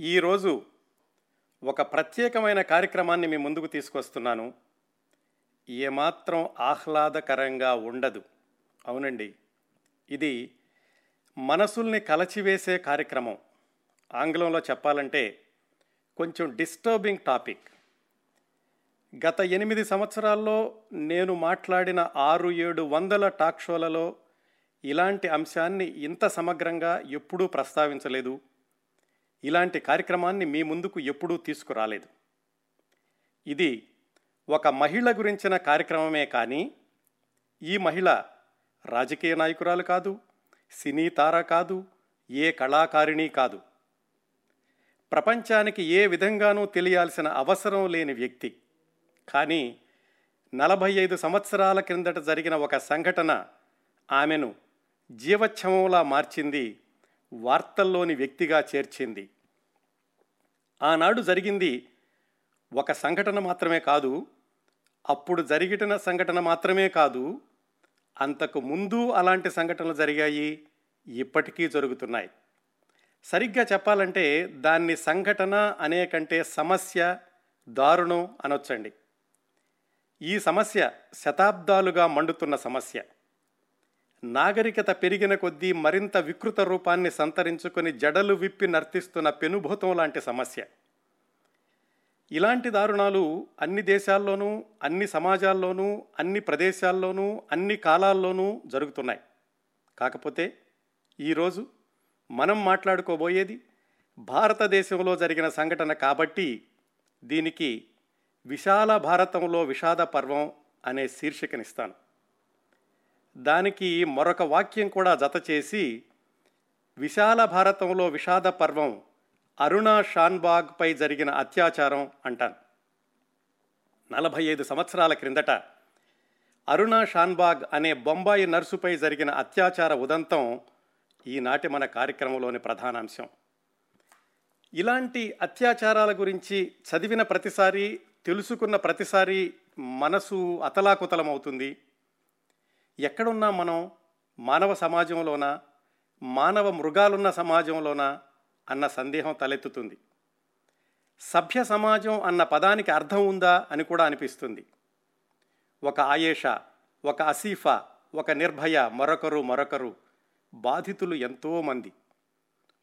ఈరోజు ఒక ప్రత్యేకమైన కార్యక్రమాన్ని మీ ముందుకు తీసుకొస్తున్నాను. ఏమాత్రం ఆహ్లాదకరంగా ఉండదు. అవునండి. ఇది మనసుల్ని కలచివేసే కార్యక్రమం. ఆంగ్లంలో చెప్పాలంటే కొంచెం డిస్టర్బింగ్ టాపిక్. గత ఎనిమిది సంవత్సరాల్లో నేను మాట్లాడిన ఆరు ఏడు వందల టాక్ షోలలో ఇలాంటి అంశాన్ని ఇంత సమగ్రంగా ఎప్పుడూ ప్రస్తావించలేదు. ఇలాంటి కార్యక్రమాన్ని మీ ముందుకు ఎప్పుడూ తీసుకురాలేదు. ఇది ఒక మహిళ గురించిన కార్యక్రమమే కానీ ఈ మహిళ రాజకీయ నాయకురాలు కాదు సినీ తార కాదు ఏ కళాకారిణి కాదు. ప్రపంచానికి ఏ విధంగానూ తెలియాల్సిన అవసరం లేని వ్యక్తి. కానీ నలభై ఐదు సంవత్సరాల క్రిందట జరిగిన ఒక సంఘటన ఆమెను జీవచ్ఛవంలా మార్చింది వార్తల్లోని వ్యక్తిగా చేర్చింది. ఆనాడు జరిగింది ఒక సంఘటన మాత్రమే కాదు అప్పుడు జరిగిన సంఘటన మాత్రమే కాదు అంతకు ముందు అలాంటి సంఘటనలు జరిగాయి ఇప్పటికీ జరుగుతున్నాయి. సరిగ్గా చెప్పాలంటే దాన్ని సంఘటన అనే కంటే సమస్య దారుణం అనొచ్చండి. ఈ సమస్య శతాబ్దాలుగా మండుతున్న సమస్య. నాగరికత పెరిగిన కొద్దీ మరింత వికృత రూపాన్ని సంతరించుకొని జడలు విప్పి నర్తిస్తున్న పెనుభూతం లాంటి సమస్య. ఇలాంటి దారుణాలు అన్ని దేశాల్లోనూ అన్ని సమాజాల్లోనూ అన్ని ప్రదేశాల్లోనూ అన్ని కాలాల్లోనూ జరుగుతున్నాయి. కాకపోతే ఈరోజు మనం మాట్లాడుకోబోయేది భారతదేశంలో జరిగిన సంఘటన కాబట్టి దీనికి విశాల భారతంలో విషాద పర్వం అనే శీర్షికనిస్తాను. దానికి మరొక వాక్యం కూడా జత చేసి విశాల భారతంలో విషాద పర్వం అరుణా షాన్బాగ్పై జరిగిన అత్యాచారం అంటాను. నలభై ఐదు సంవత్సరాల క్రిందట అరుణా షాన్బాగ్ అనే బొంబాయి నర్సుపై జరిగిన అత్యాచార ఉదంతం ఈనాటి మన కార్యక్రమంలోని ప్రధానాంశం. ఇలాంటి అత్యాచారాల గురించి చదివిన ప్రతిసారి తెలుసుకున్న ప్రతిసారి మనసు అతలాకుతలమవుతుంది. ఎక్కడున్నా మనం మానవ సమాజంలోనా మానవ మృగాలున్న సమాజంలోనా అన్న సందేహం తలెత్తుతుంది. సభ్య సమాజం అన్న పదానికి అర్థం ఉందా అని కూడా అనిపిస్తుంది. ఒక ఆయేషా ఒక అసీఫా ఒక నిర్భయ మరొకరు మరొకరు బాధితులు ఎంతోమంది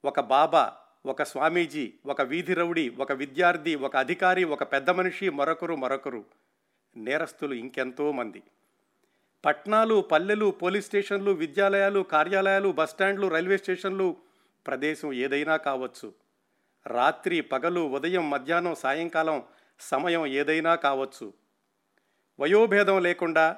ఒక బాబా ఒక స్వామీజీ ఒక వీధి రౌడి ఒక విద్యార్థి ఒక అధికారి ఒక పెద్ద మనిషి మరొకరు మరొకరు నేరస్తులు ఇంకెంతోమంది పట్నాలు పల్లెలు పోలీస్ స్టేషన్లు విద్యాలయాలు కార్యాలయాలు బస్టాండ్లు రైల్వే స్టేషన్లు ప్రదేశం ఏదైనా కావచ్చు. రాత్రి పగలు ఉదయం మధ్యాహ్నం సాయంకాలం సమయం ఏదైనా కావచ్చు. వయోభేదం లేకుండా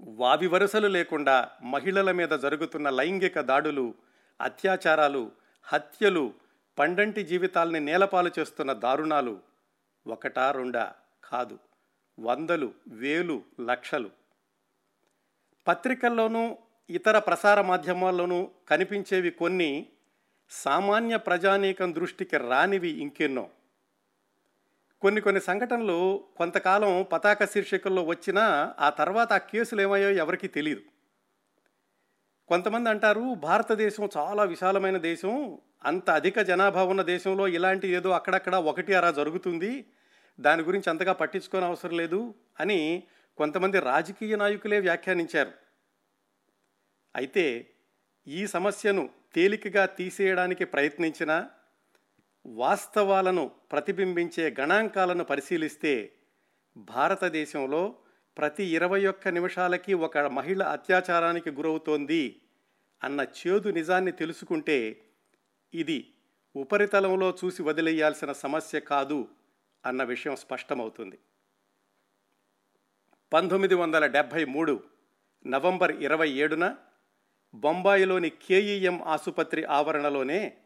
వావి వరుసలు లేకుండా మహిళల మీద జరుగుతున్న లైంగిక దాడులు అత్యాచారాలు హత్యలు పండంటి జీవితాల్ని నేలపాలు చేస్తున్న దారుణాలు ఒకటా రెండా కాదు. వందలు వేలు లక్షలు. పత్రికల్లోనూ ఇతర ప్రసార మాధ్యమాల్లోనూ కనిపించేవి కొన్ని సామాన్య ప్రజానీకం దృష్టికి రానివి ఇంకెన్నో. కొన్ని కొన్ని సంఘటనలు కొంతకాలం పతాక శీర్షికల్లో వచ్చినా ఆ తర్వాత ఆ కేసులు ఏమయ్యో ఎవరికీ తెలియదు కొంతమంది అంటారు భారతదేశం చాలా విశాలమైన దేశం అంత అధిక జనాభా ఉన్న దేశంలో ఇలాంటి ఏదో అక్కడక్కడ ఒకటి అరా జరుగుతుంది దాని గురించి అంతగా పట్టించుకోని అవసరం లేదు అని కొంతమంది రాజకీయ నాయకులే వ్యాఖ్యానించారు. అయితే ఈ సమస్యను తేలికగా తీసేయడానికి ప్రయత్నించిన వాస్తవాలను ప్రతిబింబించే గణాంకాలను పరిశీలిస్తే భారతదేశంలో ప్రతి ఇరవై ఒక్క నిమిషాలకి ఒక మహిళ అత్యాచారానికి గురవుతోంది అన్న చేదు నిజాన్ని తెలుసుకుంటే ఇది ఉపరితలంలో చూసి వదిలేయాల్సిన సమస్య కాదు అన్న విషయం స్పష్టమవుతుంది. పంతొమ్మిది వందల డెబ్భై మూడు నవంబర్ ఇరవై ఏడున బొంబాయిలోని కేఈఎం ఆసుపత్రి ఆవరణలోనే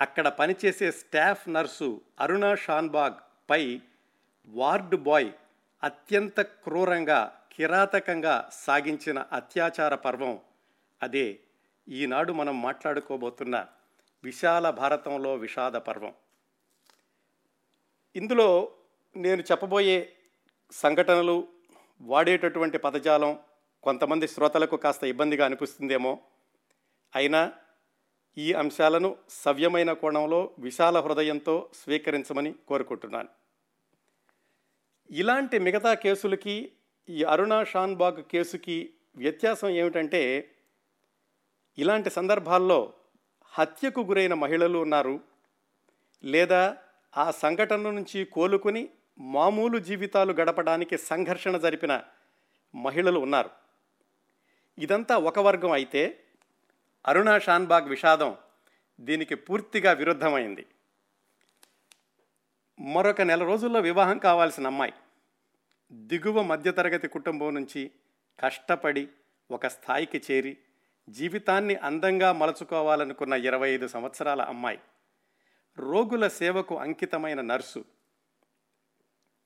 అక్కడ పనిచేసే స్టాఫ్ నర్సు అరుణా షాన్బాగ్ పై వార్డ్ బాయ్ అత్యంత క్రూరంగా కిరాతకంగా సాగించిన అత్యాచార పర్వం. అదే ఈనాడు మనం మాట్లాడుకోబోతున్న విశాల భారతంలో విషాద పర్వం. ఇందులో నేను చెప్పబోయే సంఘటనలు వాడేటటువంటి పదజాలం కొంతమంది శ్రోతలకు కాస్త ఇబ్బందిగా అనిపిస్తుందేమో. అయినా ఈ అంశాలను సవ్యమైన కోణంలో విశాల హృదయంతో స్వీకరించమని కోరుకుంటున్నాను. ఇలాంటి మిగతా కేసులకి ఈ అరుణా షాన్బాగ్ కేసుకి వ్యత్యాసం ఏమిటంటే ఇలాంటి సందర్భాల్లో హత్యకు గురైన మహిళలు ఉన్నారు. లేదా ఆ సంఘటన నుంచి కోలుకుని మామూలు జీవితాలు గడపడానికి సంఘర్షణ జరిపిన మహిళలు ఉన్నారు. ఇదంతా ఒక వర్గం అయితే అరుణా షాన్బాగ్ విషాదం దీనికి పూర్తిగా విరుద్ధమైంది. మరొక నెల రోజుల్లో వివాహం కావాల్సిన అమ్మాయి. దిగువ మధ్యతరగతి కుటుంబం నుంచి కష్టపడి ఒక స్థాయికి చేరి జీవితాన్ని అందంగా మలుచుకోవాలనుకున్న ఇరవై ఐదు సంవత్సరాల అమ్మాయి. రోగుల సేవకు అంకితమైన నర్సు.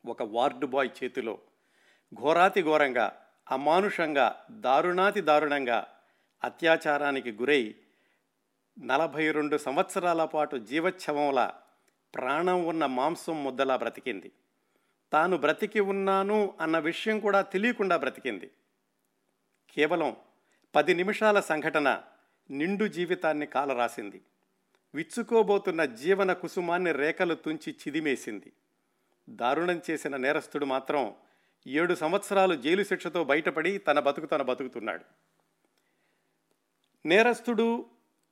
ఒక వార్డు బాయ్ చేతిలో. ఘోరాతి ఘోరంగా అమానుషంగా దారుణాతి దారుణంగా అత్యాచారానికి గురై నలభై రెండు సంవత్సరాల పాటు జీవచ్ఛవంల ప్రాణం ఉన్న మాంసం ముద్దలా బ్రతికింది. తాను బ్రతికి ఉన్నాను అన్న విషయం కూడా తెలియకుండా బ్రతికింది. కేవలం పది నిమిషాల సంఘటన నిండు జీవితాన్ని కాలరాసింది. విచ్చుకోబోతున్న జీవన కుసుమాన్ని రేఖలు తుంచి చిదిమేసింది. దారుణం చేసిన నేరస్తుడు మాత్రం ఏడు సంవత్సరాలు జైలు శిక్షతో బయటపడి తన బతుకు తన బతుకుతున్నాడు. నేరస్తుడు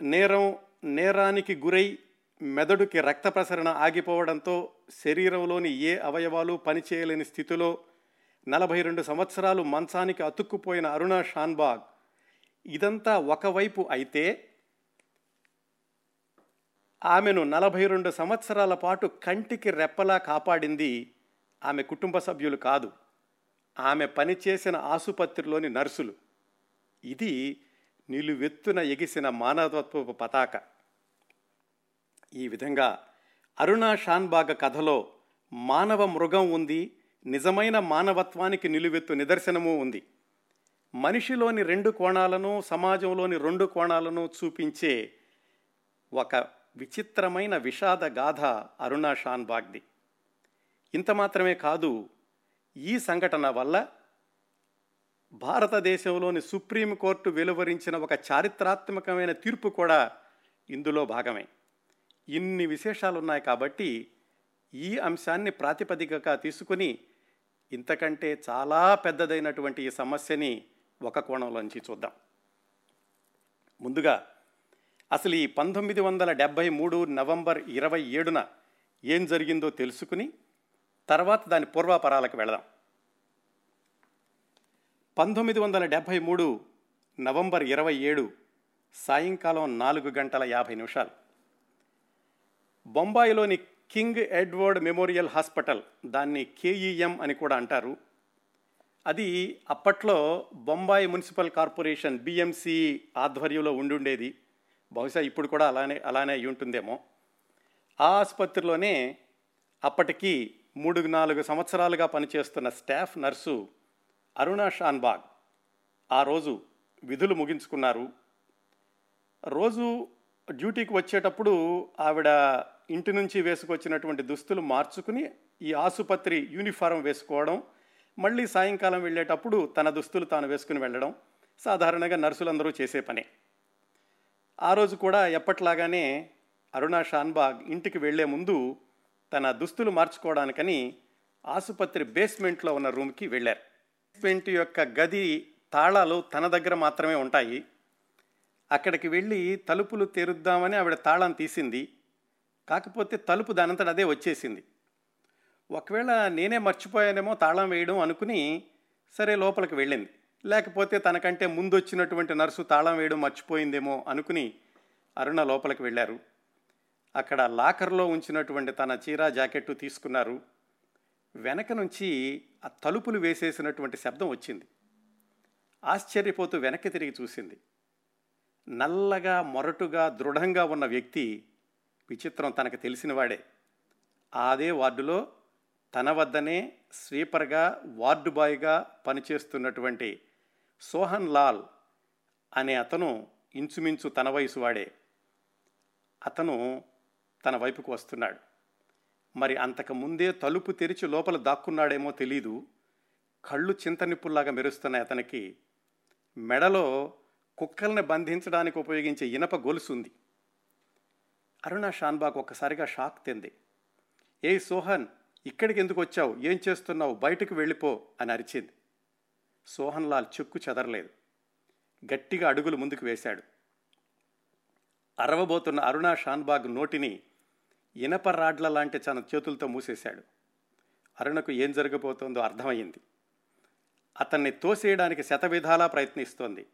నేరం నేరానికి గురై మెదడుకి రక్త ప్రసరణ ఆగిపోవడంతో శరీరంలోని ఏ అవయవాలు పనిచేయలేని స్థితిలో నలభై రెండు సంవత్సరాలు మంచానికి అతుక్కుపోయిన అరుణ షాన్బాగ్ ఇదంతా ఒకవైపు అయితే ఆమెను నలభై రెండు సంవత్సరాల పాటు కంటికి రెప్పలా కాపాడింది ఆమె కుటుంబ సభ్యులు కాదు. ఆమె పనిచేసిన ఆసుపత్రిలోని నర్సులు. ఇది నిలువెత్తున ఎగిసిన మానవత్వపు పతాక. ఈ విధంగా అరుణా షాన్బాగ్ కథలో మానవ మృగం ఉంది నిజమైన మానవత్వానికి నిలువెత్తు నిదర్శనము ఉంది. మనిషిలోని రెండు కోణాలను సమాజంలోని రెండు కోణాలను చూపించే ఒక విచిత్రమైన విషాద గాథ అరుణా షాన్బాగ్ది ఇంత మాత్రమే కాదు ఈ సంఘటన వల్ల భారతదేశంలోని సుప్రీంకోర్టు వెలువరించిన ఒక చారిత్రాత్మకమైన తీర్పు కూడా ఇందులో భాగమే. ఇన్ని విశేషాలు ఉన్నాయి కాబట్టి ఈ అంశాన్ని ప్రాతిపదికగా తీసుకుని ఇంతకంటే చాలా పెద్దదైనటువంటి ఈ సమస్యని ఒక కోణంలోంచి చూద్దాం. ముందుగా అసలు ఈ పంతొమ్మిది వందల డెబ్భై మూడు నవంబర్ ఇరవై ఏడున ఏం జరిగిందో తెలుసుకుని తర్వాత దాని పూర్వాపరాలకు వెళదాం. పంతొమ్మిది వందల డెబ్భై మూడు నవంబర్ ఇరవై ఏడు సాయంకాలం నాలుగు గంటల యాభై నిమిషాలు. బొంబాయిలోని కింగ్ ఎడ్వర్డ్ మెమోరియల్ హాస్పిటల్ దాన్ని కేఈఎం అని కూడా అంటారు. అది అప్పట్లో బొంబాయి మున్సిపల్ కార్పొరేషన్ బిఎంసి ఆధ్వర్యంలో ఉండుండేది. బహుశా ఇప్పుడు కూడా అలానే అలానే అయి ఉంటుందేమో. ఆ ఆసుపత్రిలోనే అప్పటికి మూడు నాలుగు సంవత్సరాలుగా పనిచేస్తున్న స్టాఫ్ నర్సు అరుణా షాన్బాగ్ ఆ రోజు విధులు ముగించుకున్నారు. రోజు డ్యూటీకి వచ్చేటప్పుడు ఆవిడ ఇంటి నుంచి వేసుకొచ్చినటువంటి దుస్తులు మార్చుకుని ఈ ఆసుపత్రి యూనిఫారం వేసుకోవడం మళ్ళీ సాయంకాలం వెళ్ళేటప్పుడు తన దుస్తులు తాను వేసుకుని వెళ్ళడం సాధారణంగా నర్సులందరూ చేసే పనే. ఆ రోజు కూడా ఎప్పట్లాగానే అరుణా షాన్బాగ్ ఇంటికి వెళ్ళే ముందు తన దుస్తులు మార్చుకోవడానికని ఆసుపత్రి బేస్మెంట్లో ఉన్న రూమ్కి వెళ్ళారు. బేస్మెంట్ యొక్క గది తాళాలు తన దగ్గర మాత్రమే ఉంటాయి. అక్కడికి వెళ్ళి తలుపులు తెరుద్దామని ఆవిడ తాళం తీసింది. కాకపోతే తలుపు దానంతట అదే వచ్చేసింది. ఒకవేళ నేనే మర్చిపోయానేమో తాళం వేయడం అనుకుని సరే లోపలికి వెళ్ళింది. లేకపోతే తనకంటే ముందు వచ్చినటువంటి నర్సు తాళం వేయడం మర్చిపోయిందేమో అనుకుని అరుణ లోపలికి వెళ్ళారు. అక్కడ లాకర్లో ఉంచినటువంటి తన చీర జాకెట్టు తీసుకున్నారు. వెనక నుంచి ఆ తలుపులు వేసేసినటువంటి శబ్దం వచ్చింది. ఆశ్చర్యపోతూ వెనక్కి తిరిగి చూసింది. నల్లగా మొరటుగా దృఢంగా ఉన్న వ్యక్తి విచిత్రం తనకు తెలిసినవాడే. అదే వార్డులో తన వద్దనే స్వీపర్గా వార్డు బాయ్గా పనిచేస్తున్నటువంటి సోహన్ లాల్ అనే అతను ఇంచుమించు తన వయసు వాడే. అతను తన వైపుకు వస్తున్నాడు. మరి అంతకు ముందే తలుపు తెరిచి లోపల దాక్కున్నాడేమో తెలీదు. కళ్ళు చింతనిప్పుల్లాగా మెరుస్తున్నాయి అతనికి. మెడలో కుక్కల్ని బంధించడానికి ఉపయోగించే ఇనప గొలుసు ఉంది అరుణ షాన్బాగ్ ఒక్కసారిగా షాక్ తింది. ఏయ్ సోహన్ ఇక్కడికి ఎందుకు వచ్చావు? ఏం చేస్తున్నావు? బయటకు వెళ్ళిపో అని అరిచింది. సోహన్ లాల్ చెక్కు చెదరలేదు. గట్టిగా అడుగులు ముందుకు వేశాడు. అరవబోతున్న అరుణ షాన్బాగ్ నోటిని ఇనప రాడ్ల లాంటి తన చేతులతో మూసేశాడు. అరుణకు ఏం జరగబోతోందో అర్థమయ్యింది. అతన్ని తోసేయడానికి శతవిధాలా ప్రయత్నిస్తోంది.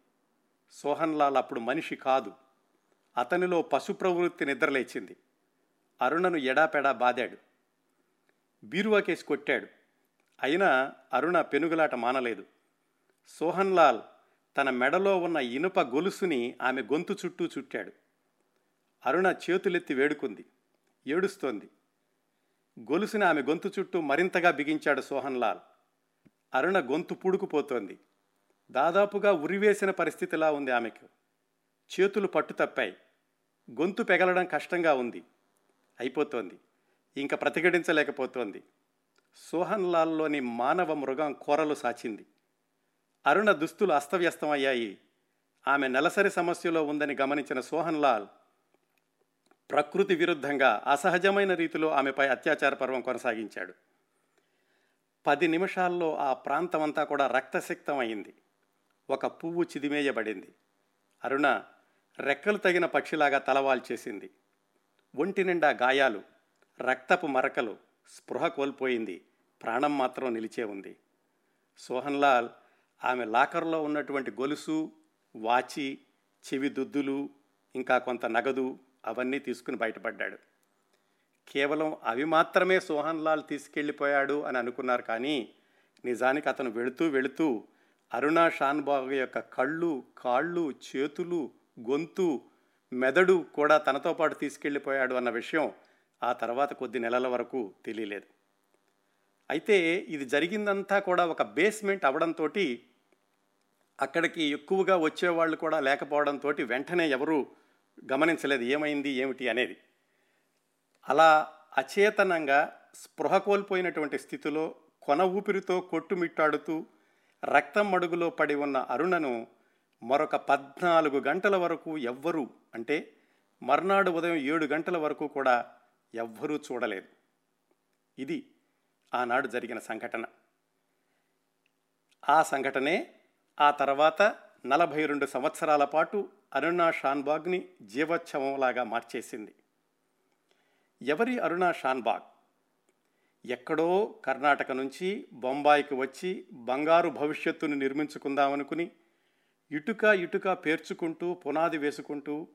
సోహన్ లాల్ అప్పుడు మనిషి కాదు. అతనిలో పశు ప్రవృత్తి నిద్రలేచింది అరుణను ఎడాపెడా బాదాడు. బీరువా కేసి కొట్టాడు. అయినా అరుణ పెనుగులాట మానలేదు. సోహన్ లాల్ తన మెడలో ఉన్న ఇనుప గొలుసుని ఆమె గొంతు చుట్టూ చుట్టాడు. అరుణ చేతులెత్తి వేడుకుంది. ఏడుస్తోంది. గొలుసుని ఆమె గొంతు చుట్టూ మరింతగా బిగించాడు సోహన్ లాల్. అరుణ గొంతు పూడుకుపోతోంది. దాదాపుగా ఉరివేసిన పరిస్థితిలా ఉంది ఆమెకు. చేతులు పట్టు తప్పాయి. గొంతు పెగలడం కష్టంగా ఉంది. అయిపోతోంది. ఇంకా ప్రతిఘటించలేకపోతోంది. సోహన్ లాల్లోని మానవ మృగం కోరలు సాచింది. అరుణ దుస్తులు అస్తవ్యస్తమయ్యాయి. ఆమె నెలసరి సమస్యలో ఉందని గమనించిన సోహన్ లాల్ ప్రకృతి విరుద్ధంగా అసహజమైన రీతిలో ఆమెపై అత్యాచార పర్వం కొనసాగించాడు. పది నిమిషాల్లో ఆ ప్రాంతమంతా కూడా రక్తసిక్తమైంది. ఒక పువ్వు చిదిమేయబడింది. అరుణ రెక్కలు తగిన పక్షిలాగా తలవాల్చేసింది ఒంటి నిండా గాయాలు రక్తపు మరకలు స్పృహ కోల్పోయింది. ప్రాణం మాత్రం నిలిచే ఉంది. సోహన్లాల్ ఆమె లాకర్లో ఉన్నటువంటి గొలుసు వాచి చెవి దుద్దులు ఇంకా కొంత నగదు అవన్నీ తీసుకుని బయటపడ్డాడు. కేవలం అవి మాత్రమే సోహన్ లాల్ తీసుకెళ్ళిపోయాడు అని అనుకున్నారు కానీ నిజానికి అతను వెళుతూ వెళుతూ అరుణా షాన్బాగ్ యొక్క కళ్ళు కాళ్ళు చేతులు గొంతు మెదడు కూడా తనతో పాటు తీసుకెళ్ళిపోయాడు అన్న విషయం ఆ తర్వాత కొద్ది నెలల వరకు తెలియలేదు. అయితే ఇది జరిగిందంతా కూడా ఒక బేస్మెంట్ అవడంతో అక్కడికి ఎక్కువగా వచ్చేవాళ్ళు కూడా లేకపోవడంతో వెంటనే ఎవరు గమనించలేదు ఏమైంది ఏమిటి అనేది. అలా అచేతనంగా స్పృహ కోల్పోయినటువంటి స్థితిలో కొన ఊపిరితో కొట్టుమిట్టాడుతూ రక్తం మడుగులో పడి ఉన్న అరుణను మరొక పద్నాలుగు గంటల వరకు ఎవ్వరూ అంటే మర్నాడు ఉదయం ఏడు గంటల వరకు కూడా ఎవ్వరూ చూడలేదు. ఇది ఆనాడు జరిగిన సంఘటన. ఆ సంఘటనే ఆ తర్వాత నలభై రెండు సంవత్సరాల పాటు అరుణా షాన్బాగ్ని జీవోత్సవంలాగా మార్చేసింది. ఎవరి అరుణా షాన్బాగ్? ఎక్కడో కర్ణాటక నుంచి బొంబాయికి వచ్చి బంగారు భవిష్యత్తును నిర్మించుకుందామనుకుని ఇటుక ఇటుక పేర్చుకుంటూ పునాది వేసుకుంటూ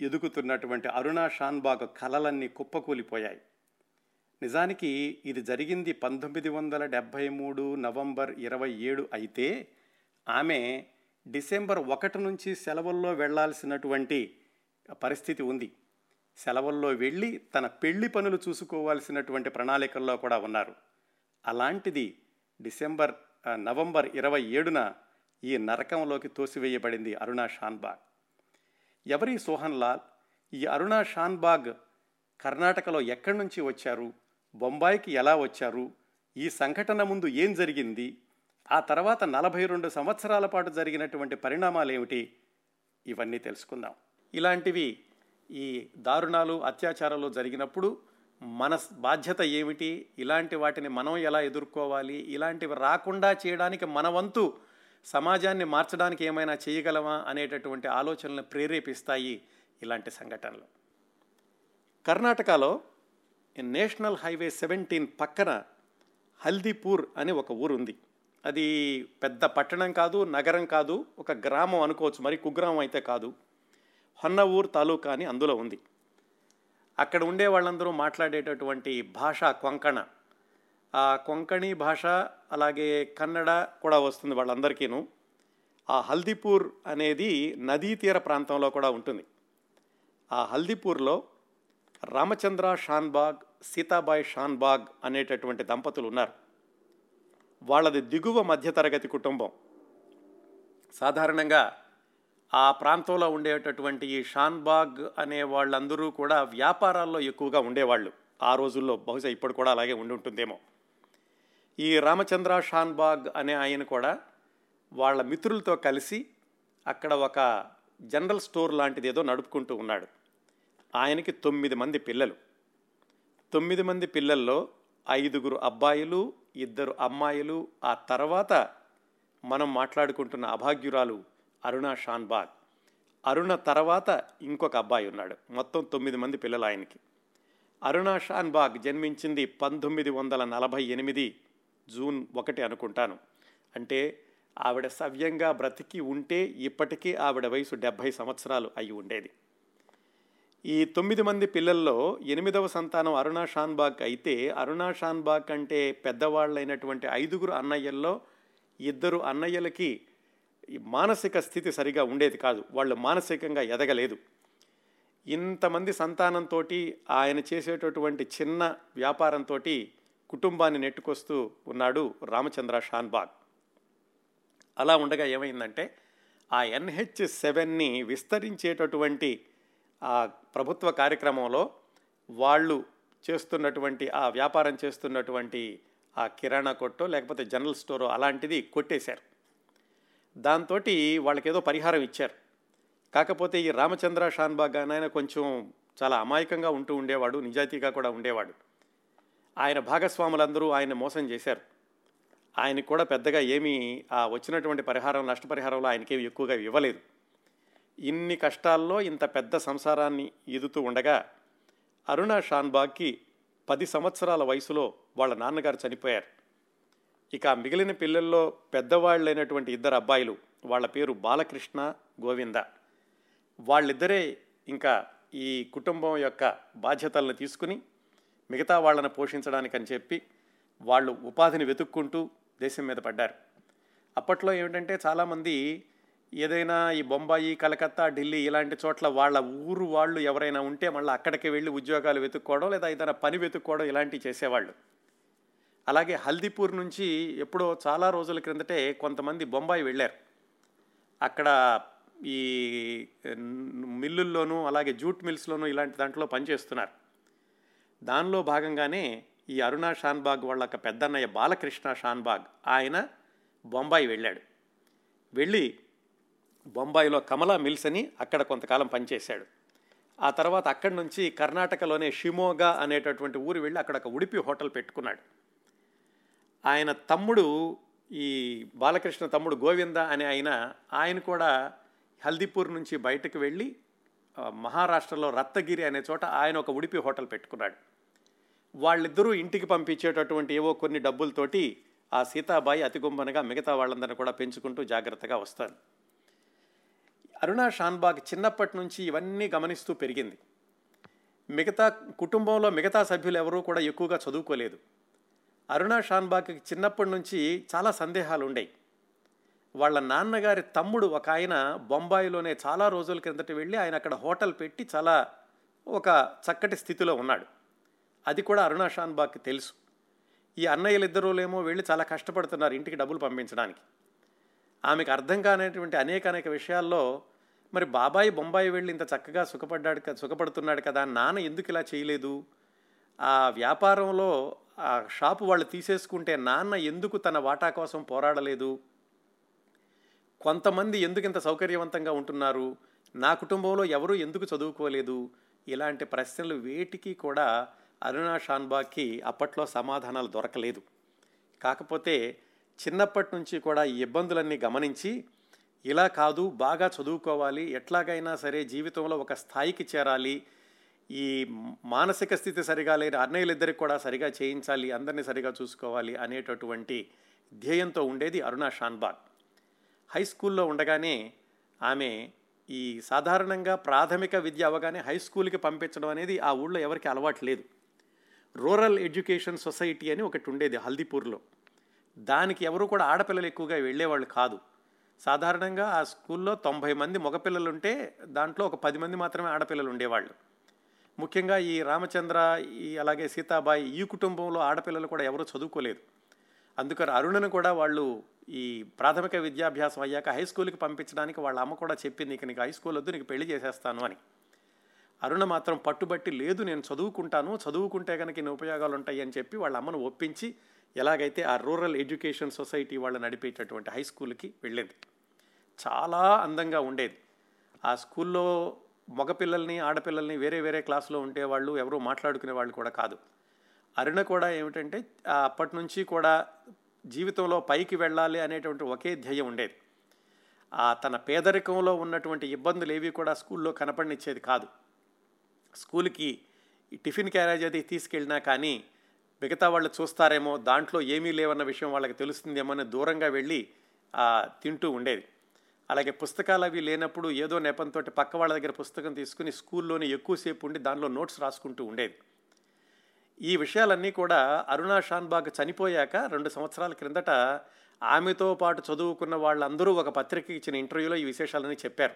ఎదుగుతున్నటువంటి అరుణా షాన్బాగ్ కలలన్నీ కుప్పకూలిపోయాయి. నిజానికి ఇది జరిగింది పంతొమ్మిది వందల డెబ్భై మూడు నవంబర్ ఇరవై ఏడు అయితే ఆమె డిసెంబర్ ఒకటి నుంచి సెలవుల్లో వెళ్ళాల్సినటువంటి పరిస్థితి ఉంది. సెలవుల్లో వెళ్ళి తన పెళ్ళి పనులు చూసుకోవాల్సినటువంటి ప్రణాళికల్లో కూడా ఉన్నారు. అలాంటిది డిసెంబర్ నవంబర్ ఇరవై ఏడున ఈ నరకంలోకి తోసివేయబడింది అరుణా షాన్బాగ్. ఎవరి సోహన్ లాల్? ఈ అరుణా షాన్బాగ్ కర్ణాటకలో ఎక్కడి నుంచి వచ్చారు? బొంబాయికి ఎలా వచ్చారు? ఈ సంఘటన ముందు ఏం జరిగింది? ఆ తర్వాత నలభై రెండు సంవత్సరాల పాటు జరిగినటువంటి పరిణామాలు ఏమిటి ఇవన్నీ తెలుసుకుందాం. ఇలాంటివి ఈ దారుణాలు అత్యాచారాలు జరిగినప్పుడు మన బాధ్యత ఏమిటి? ఇలాంటి వాటిని మనం ఎలా ఎదుర్కోవాలి? ఇలాంటివి రాకుండా చేయడానికి మన వంతు సమాజాన్ని మార్చడానికి ఏమైనా చేయగలమా అనేటటువంటి ఆలోచనలను ప్రేరేపిస్తాయి ఇలాంటి సంఘటనలు. కర్ణాటకలో నేషనల్ హైవే సెవెంటీన్ పక్కన హల్దీపూర్ అని ఒక ఊరు ఉంది అది పెద్ద పట్టణం కాదు నగరం కాదు ఒక గ్రామం అనుకోవచ్చు మరి కుగ్రామం అయితే కాదు. హొన్నవూర్ తాలూకా అని అందులో ఉంది. అక్కడ ఉండే వాళ్ళందరూ మాట్లాడేటటువంటి భాష కొంకణ. ఆ కొంకణి భాష అలాగే కన్నడ కూడా వస్తుంది వాళ్ళందరికీను. ఆ హల్దీపూర్ అనేది నదీ తీర ప్రాంతంలో కూడా ఉంటుంది. ఆ హల్దీపూర్లో రామచంద్ర షాన్బాగ్ సీతాబాయ్ షాన్బాగ్ అనేటటువంటి దంపతులు ఉన్నారు వాళ్ళది దిగువ మధ్యతరగతి కుటుంబం. సాధారణంగా ఆ ప్రాంతంలో ఉండేటటువంటి ఈ షాన్బాగ్ అనే వాళ్ళందరూ కూడా వ్యాపారాల్లో ఎక్కువగా ఉండేవాళ్ళు. ఆ రోజుల్లో బహుశా ఇప్పుడు కూడా అలాగే ఉండి ఉంటుందేమో. ఈ రామచంద్ర షాన్బాగ్ అనే ఆయన కూడా వాళ్ళ మిత్రులతో కలిసి అక్కడ ఒక జనరల్ స్టోర్ లాంటిది ఏదో నడుపుకుంటూ ఉన్నాడు. ఆయనకి తొమ్మిది మంది పిల్లలు. తొమ్మిది మంది పిల్లల్లో ఐదుగురు అబ్బాయిలు ఇద్దరు అమ్మాయిలు ఆ తర్వాత మనం మాట్లాడుకుంటున్న అభాగ్యురాలు అరుణ షాన్బాగ్. అరుణ తర్వాత ఇంకొక అబ్బాయి ఉన్నాడు మొత్తం తొమ్మిది మంది పిల్లలు ఆయనకి. అరుణ షాన్బాగ్ జన్మించింది పంతొమ్మిది వందల నలభై ఎనిమిది జూన్ ఒకటి అనుకుంటాను. అంటే ఆవిడ సవ్యంగా బ్రతికి ఉంటే ఇప్పటికీ ఆవిడ వయసు డెబ్భై సంవత్సరాలు అయి ఉండేది. ఈ తొమ్మిది మంది పిల్లల్లో ఎనిమిదవ సంతానం అరుణా షాన్బాగ్ అయితే అరుణా షాన్బాగ్ కంటే పెద్దవాళ్ళైనటువంటి ఐదుగురు అన్నయ్యల్లో ఇద్దరు అన్నయ్యలకి మానసిక స్థితి సరిగా ఉండేది కాదు. వాళ్ళు మానసికంగా ఎదగలేదు. ఇంతమంది సంతానంతో ఆయన చేసేటటువంటి చిన్న వ్యాపారంతో కుటుంబాన్ని నెట్టుకొస్తూ ఉన్నాడు రామచంద్ర షాన్బాగ్. అలా ఉండగా ఏమైందంటే ఆ ఎన్హెచ్ సెవెన్ని విస్తరించేటటువంటి ఆ ప్రభుత్వ కార్యక్రమంలో వాళ్ళు చేస్తున్నటువంటి ఆ వ్యాపారం చేస్తున్నటువంటి ఆ కిరాణా కొట్టో లేకపోతే జనరల్ స్టోరో అలాంటిది కొట్టేశారు. దాంతో వాళ్ళకి ఏదో పరిహారం ఇచ్చారు. కాకపోతే ఈ రామచంద్ర షాన్బాగ్ ఆయన కొంచెం చాలా అమాయకంగా ఉంటూ ఉండేవాడు నిజాయితీగా కూడా ఉండేవాడు. ఆయన భాగస్వాములందరూ ఆయన మోసం చేశారు. ఆయనకు కూడా పెద్దగా ఏమీ ఆ వచ్చినటువంటి పరిహారం నష్టపరిహారంలో ఆయనకేమి ఎక్కువగా ఇవ్వలేదు. ఇన్ని కష్టాల్లో ఇంత పెద్ద సంసారాన్ని ఈదుతూ ఉండగా అరుణ షాన్బాగ్కి పది సంవత్సరాల వయసులో వాళ్ళ నాన్నగారు చనిపోయారు. ఇక మిగిలిన పిల్లల్లో పెద్దవాళ్ళైనటువంటి ఇద్దరు అబ్బాయిలు వాళ్ళ పేరు బాలకృష్ణ గోవింద. వాళ్ళిద్దరే ఇంకా ఈ కుటుంబం యొక్క బాధ్యతలను తీసుకుని మిగతా వాళ్ళని పోషించడానికని చెప్పి వాళ్ళు ఉపాధిని వెతుక్కుంటూ దేశం మీద పడ్డారు. అప్పట్లో ఏమిటంటే చాలామంది ఏదైనా ఈ బొంబాయి కలకత్తా ఢిల్లీ ఇలాంటి చోట్ల వాళ్ళ ఊరు వాళ్ళు ఎవరైనా ఉంటే మళ్ళీ అక్కడికి వెళ్ళి ఉద్యోగాలు వెతుక్కోవడం లేదా ఏదైనా పని వెతుక్కోవడం ఇలాంటివి చేసేవాళ్ళు. అలాగే హల్దీపూర్ నుంచి ఎప్పుడో చాలా రోజుల క్రిందటే కొంతమంది బొంబాయి వెళ్ళారు. అక్కడ ఈ మిల్లుల్లోనూ అలాగే జూట్ మిల్స్లోనూ ఇలాంటి దాంట్లో పనిచేస్తున్నారు. దానిలో భాగంగానే ఈ అరుణా షాన్బాగ్ వాళ్ళ పెద్దన్నయ్య బాలకృష్ణ షాన్బాగ్ ఆయన బొంబాయి వెళ్ళాడు. వెళ్ళి బొంబాయిలో కమలా మిల్స్ అని అక్కడ కొంతకాలం పనిచేశాడు. ఆ తర్వాత అక్కడి నుంచి కర్ణాటకలోనే షిమోగా అనేటటువంటి ఊరు వెళ్ళి అక్కడ ఒక ఉడిపి హోటల్ పెట్టుకున్నాడు. ఆయన తమ్ముడు ఈ బాలకృష్ణ తమ్ముడు గోవింద అనే ఆయన ఆయన కూడా హల్దీపూర్ నుంచి బయటకు వెళ్ళి మహారాష్ట్రలో రత్నగిరి అనే చోట ఆయన ఒక ఉడిపి హోటల్ పెట్టుకున్నాడు. వాళ్ళిద్దరూ ఇంటికి పంపించేటటువంటి ఏవో కొన్ని డబ్బులతోటి ఆ సీతాబాయి అతిగుంబనగా మిగతా వాళ్ళందరినీ కూడా పెంచుకుంటూ జాగ్రత్తగా వస్తారు. అరుణా షాన్బాగ్ చిన్నప్పటి నుంచి ఇవన్నీ గమనిస్తూ పెరిగింది. మిగతా కుటుంబంలో మిగతా సభ్యులు ఎవరూ కూడా ఎక్కువగా చదువుకోలేదు. అరుణా షాన్బాగ్కి చిన్నప్పటి నుంచి చాలా సందేహాలు ఉండేవి వాళ్ళ నాన్నగారి తమ్ముడు ఒక ఆయన బొంబాయిలోనే చాలా రోజుల క్రిందట వెళ్ళి ఆయన అక్కడ హోటల్ పెట్టి చాలా ఒక చక్కటి స్థితిలో ఉన్నాడు. అది కూడా అరుణా షాన్బాగ్కి తెలుసు. ఈ అన్నయ్యలిద్దరూలేమో వెళ్ళి చాలా కష్టపడుతున్నారు ఇంటికి డబ్బులు పంపించడానికి. ఆమెకు అర్థం కానటువంటి అనేక అనేక విషయాల్లో మరి బాబాయ్ బొంబాయి వెళ్ళి ఇంత చక్కగా సుఖపడ్డాడు సుఖపడుతున్నాడు కదా నాన్న ఎందుకు ఇలా చేయలేదు? ఆ వ్యాపారంలో ఆ షాపు వాళ్ళు తీసేసుకుంటే నాన్న ఎందుకు తన వాటా కోసం పోరాడలేదు? కొంతమంది ఎందుకు ఇంత సౌకర్యవంతంగా ఉంటున్నారు? నా కుటుంబంలో ఎవరు ఎందుకు చదువుకోలేదు? ఇలాంటి ప్రశ్నలు వేటికి కూడా అరుణా షాన్బాగ్కి అప్పట్లో సమాధానాలు దొరకలేదు. కాకపోతే చిన్నప్పటి నుంచి కూడా ఈ ఇబ్బందులన్నీ గమనించి ఇలా కాదు బాగా చదువుకోవాలి ఎట్లాగైనా సరే జీవితంలో ఒక స్థాయికి చేరాలి ఈ మానసిక స్థితి సరిగా లేని అన్నయ్యలిద్దరికి కూడా సరిగా చేయించాలి అందరినీ సరిగా చూసుకోవాలి అనేటటువంటి ధ్యేయంతో ఉండేది అరుణ షాన్బాగ్. హై స్కూల్లో ఉండగానే ఆమె ఈ సాధారణంగా ప్రాథమిక విద్య అవగానే హై స్కూల్కి పంపించడం అనేది ఆ ఊళ్ళో ఎవరికి అలవాటు లేదు. రూరల్ ఎడ్యుకేషన్ సొసైటీ అని ఒకటి ఉండేది హల్దీపూర్లో. దానికి ఎవరు కూడా ఆడపిల్లలు ఎక్కువగా వెళ్ళేవాళ్ళు కాదు. సాధారణంగా ఆ స్కూల్లో తొంభై మంది మగపిల్లలు ఉంటే దాంట్లో ఒక పది మంది మాత్రమే ఆడపిల్లలు ఉండేవాళ్ళు. ముఖ్యంగా ఈ రామచంద్ర ఈ అలాగే సీతాబాయి ఈ కుటుంబంలో ఆడపిల్లలు కూడా ఎవరు చదువుకోలేదు. అందుకని అరుణను కూడా వాళ్ళు ఈ ప్రాథమిక విద్యాభ్యాసం అయ్యాక హై స్కూల్కి పంపించడానికి వాళ్ళ అమ్మ కూడా చెప్పింది ఇక నీకు హై స్కూల్ వద్దు నీకు పెళ్ళి చేసేస్తాను అని. అరుణ మాత్రం పట్టుబట్టి లేదు నేను చదువుకుంటాను చదువుకుంటే కనుక ఇన్ని ఉపయోగాలు ఉంటాయి అని చెప్పి వాళ్ళ అమ్మను ఒప్పించి ఎలాగైతే ఆ రూరల్ ఎడ్యుకేషన్ సొసైటీ వాళ్ళు నడిపేటటువంటి హై స్కూల్కి వెళ్ళేది. చాలా అందంగా ఉండేది. ఆ స్కూల్లో మగపిల్లల్ని ఆడపిల్లల్ని వేరే వేరే క్లాసులో ఉండేవాళ్ళు ఎవరూ మాట్లాడుకునే వాళ్ళు కూడా కాదు. అరుణ కూడా ఏమిటంటే అప్పటి నుంచి కూడా జీవితంలో పైకి వెళ్ళాలి అనేటువంటి ఒకే ధ్యేయం ఉండేది. ఆ తన పేదరికంలో ఉన్నటువంటి ఇబ్బందులు ఏవి కూడా స్కూల్లో కనపడనిచ్చేది కాదు. స్కూల్కి టిఫిన్ క్యారేజ్ అది తీసుకెళ్ళినా కానీ మిగతా వాళ్ళు చూస్తారేమో దాంట్లో ఏమీ లేవన్న విషయం వాళ్ళకి తెలుస్తుందేమో అని దూరంగా వెళ్ళి తింటూ ఉండేది. అలాగే పుస్తకాలు అవి లేనప్పుడు ఏదో నెపంతో పక్క వాళ్ళ దగ్గర పుస్తకం తీసుకుని స్కూల్లోనే ఎక్కువసేపు ఉండి దానిలో నోట్స్ రాసుకుంటూ ఉండేది. ఈ విషయాలన్నీ కూడా అరుణా షాన్బాగ్ చనిపోయాక రెండు సంవత్సరాల క్రిందట ఆమెతో పాటు చదువుకున్న వాళ్ళందరూ ఒక పత్రిక ఇచ్చిన ఇంటర్వ్యూలో ఈ విశేషాలని చెప్పారు.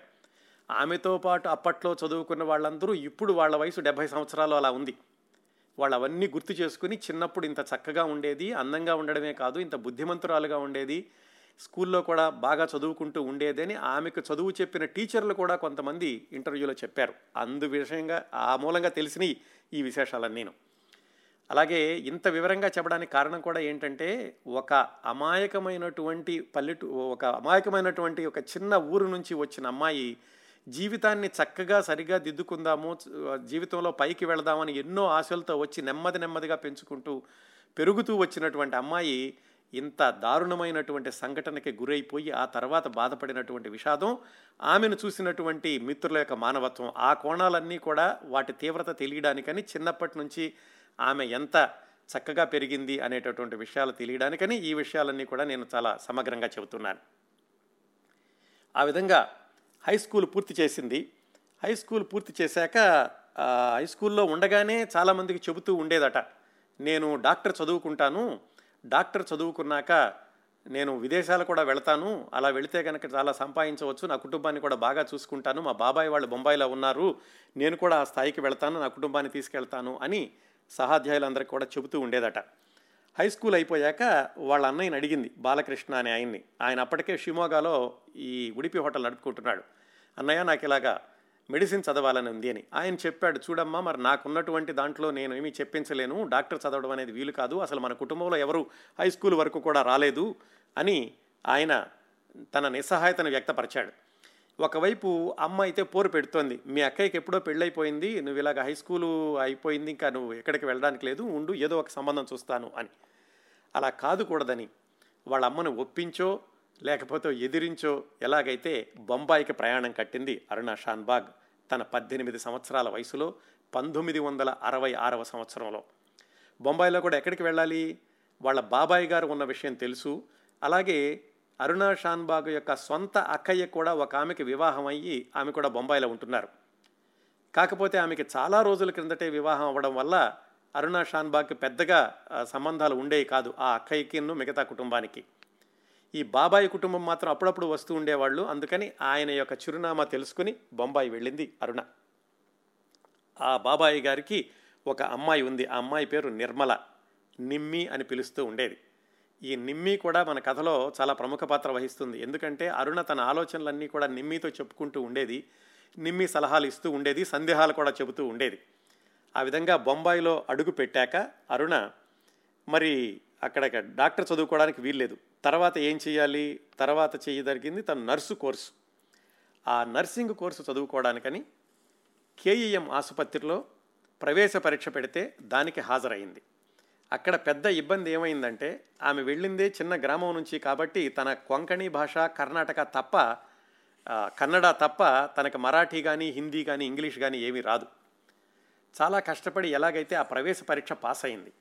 ఆమెతో పాటు అప్పట్లో చదువుకున్న వాళ్ళందరూ ఇప్పుడు వాళ్ళ వయసు డెబ్భై సంవత్సరాలు అలా ఉంది. వాళ్ళు అవన్నీ గుర్తు చేసుకుని చిన్నప్పుడు ఇంత చక్కగా ఉండేది అందంగా ఉండడమే కాదు ఇంత బుద్ధిమంతురాలుగా ఉండేది స్కూల్లో కూడా బాగా చదువుకుంటూ ఉండేదని ఆమెకు చదువు చెప్పిన టీచర్లు కూడా కొంతమంది ఇంటర్వ్యూలో చెప్పారు. అందు విషయంగా ఆ మూలంగా తెలిసిన ఈ విశేషాలన్నీను అలాగే ఇంత వివరంగా చెప్పడానికి కారణం కూడా ఏంటంటే ఒక అమాయకమైనటువంటి పల్లెటూ ఒక అమాయకమైనటువంటి ఒక చిన్న ఊరు నుంచి వచ్చిన అమ్మాయి జీవితాన్ని చక్కగా సరిగా దిద్దుకుందాము జీవితంలో పైకి వెళదామని ఎన్నో ఆశలతో వచ్చి నెమ్మది నెమ్మదిగా పెంచుకుంటూ పెరుగుతూ వచ్చినటువంటి అమ్మాయి ఇంత దారుణమైనటువంటి సంఘటనకి గురైపోయి ఆ తర్వాత బాధపడినటువంటి విషాదం ఆమెను చూసినటువంటి మిత్రుల యొక్క మానవత్వం ఆ కోణాలన్నీ కూడా వాటి తీవ్రత తెలియడానికని చిన్నప్పటి నుంచి ఆమె ఎంత చక్కగా పెరిగింది అనేటటువంటి విషయాలు తెలియడానికని ఈ విషయాలన్నీ కూడా నేను చాలా సమగ్రంగా చెబుతున్నాను. ఆ విధంగా హై స్కూల్ పూర్తి చేసింది. హై స్కూల్ పూర్తి చేశాక హై స్కూల్లో ఉండగానే చాలామందికి చెబుతూ ఉండేదట నేను డాక్టర్ చదువుకుంటాను. డాక్టర్ చదువుకున్నాక నేను విదేశాలు కూడా వెళ్తాను. అలా వెళితే కనుక చాలా సంపాదించవచ్చు. నా కుటుంబాన్ని కూడా బాగా చూసుకుంటాను. మా బాబాయ్ వాళ్ళు బొంబాయిలో ఉన్నారు. నేను కూడా ఆ స్థాయికి వెళ్తాను. నా కుటుంబాన్ని తీసుకెళ్తాను అని సహాధ్యాయులందరికీ కూడా చెబుతూ ఉండేదట. హై స్కూల్ అయిపోయాక వాళ్ళ అన్నయ్యని అడిగింది బాలకృష్ణ అనే ఆయన్ని. ఆయన అప్పటికే షిమోగాలో ఈ ఉడిపి హోటల్ నడుపుకుంటున్నాడు. అన్నయ్య నాకు ఇలాగా మెడిసిన్ చదవాలని ఉంది అని. ఆయన చెప్పాడు చూడమ్మా మరి నాకున్నటువంటి దాంట్లో నేను ఏమీ చెప్పించలేను. డాక్టర్ చదవడం అనేది వీలు కాదు. అసలు మన కుటుంబంలో ఎవరు హై స్కూల్ వరకు కూడా రాలేదు అని ఆయన తన నిస్సహాయతను వ్యక్తపరిచాడు. ఒకవైపు అమ్మ అయితే పోరు పెడుతోంది మీ అక్కయ్యకి ఎప్పుడో పెళ్ళైపోయింది నువ్వు ఇలాగ హై స్కూలు అయిపోయింది ఇంకా నువ్వు ఎక్కడికి వెళ్ళడానికి లేదు ఉండు ఏదో ఒక సంబంధం చూస్తాను అని. అలా కాదుకూడదని వాళ్ళ అమ్మను ఒప్పించో లేకపోతే ఎదిరించో ఎలాగైతే బొంబాయికి ప్రయాణం కట్టింది అరుణా షాన్బాగ్ తన పద్దెనిమిది సంవత్సరాల వయసులో పంతొమ్మిది వందల అరవై ఆరవ సంవత్సరంలో. బొంబాయిలో కూడా ఎక్కడికి వెళ్ళాలి? వాళ్ళ బాబాయ్ గారు ఉన్న విషయం తెలుసు. అలాగే అరుణా షాన్బాగ్ యొక్క సొంత అక్కయ్య కూడా ఒక ఆమెకి వివాహం అయ్యి ఆమె కూడా బొంబాయిలో ఉంటున్నారు. కాకపోతే ఆమెకి చాలా రోజుల క్రిందటే వివాహం అవ్వడం వల్ల అరుణా షాన్బాగ్కి పెద్దగా సంబంధాలు ఉండేవి కాదు ఆ అక్కయ్యకిను మిగతా కుటుంబానికి. ఈ బాబాయి కుటుంబం మాత్రం అప్పుడప్పుడు వస్తూ ఉండేవాళ్ళు. అందుకని ఆయన యొక్క చిరునామా తెలుసుకుని బొంబాయి వెళ్ళింది అరుణ. ఆ బాబాయి గారికి ఒక అమ్మాయి ఉంది. ఆ అమ్మాయి పేరు నిర్మల. నిమ్మి అని పిలుస్తూ ఉండేది. ఈ నిమ్మి కూడా మన కథలో చాలా ప్రముఖ పాత్ర వహిస్తుంది. ఎందుకంటే అరుణ తన ఆలోచనలన్నీ కూడా నిమ్మితో చెప్పుకుంటూ ఉండేది. నిమ్మి సలహాలు ఇస్తూ ఉండేది సందేహాలు కూడా చెబుతూ ఉండేది. ఆ విధంగా బొంబాయిలో అడుగు పెట్టాక అరుణ మరి అక్కడ డాక్టర్ చదువుకోవడానికి వీల్లేదు తర్వాత ఏం చేయాలి తర్వాత చేయదరిగింది తన నర్సు కోర్సు. ఆ నర్సింగ్ కోర్సు చదువుకోవడానికని కేఈఎం ఆసుపత్రిలో ప్రవేశ పరీక్ష పెడితే దానికి హాజరైంది అక్కడ పెద్ద ఇబ్బంది ఏమైందంటే ఆమె వెళ్ళిందే చిన్న గ్రామం నుంచి కాబట్టి తన కొంకణి భాష కర్ణాటక తప్ప కన్నడ తప్ప తనకు మరాఠీ కానీ హిందీ కానీ ఇంగ్లీష్ కానీ ఏమీ రాదు. చాలా కష్టపడి ఎలాగైతే ఆ ప్రవేశ పరీక్ష పాస్ అయింది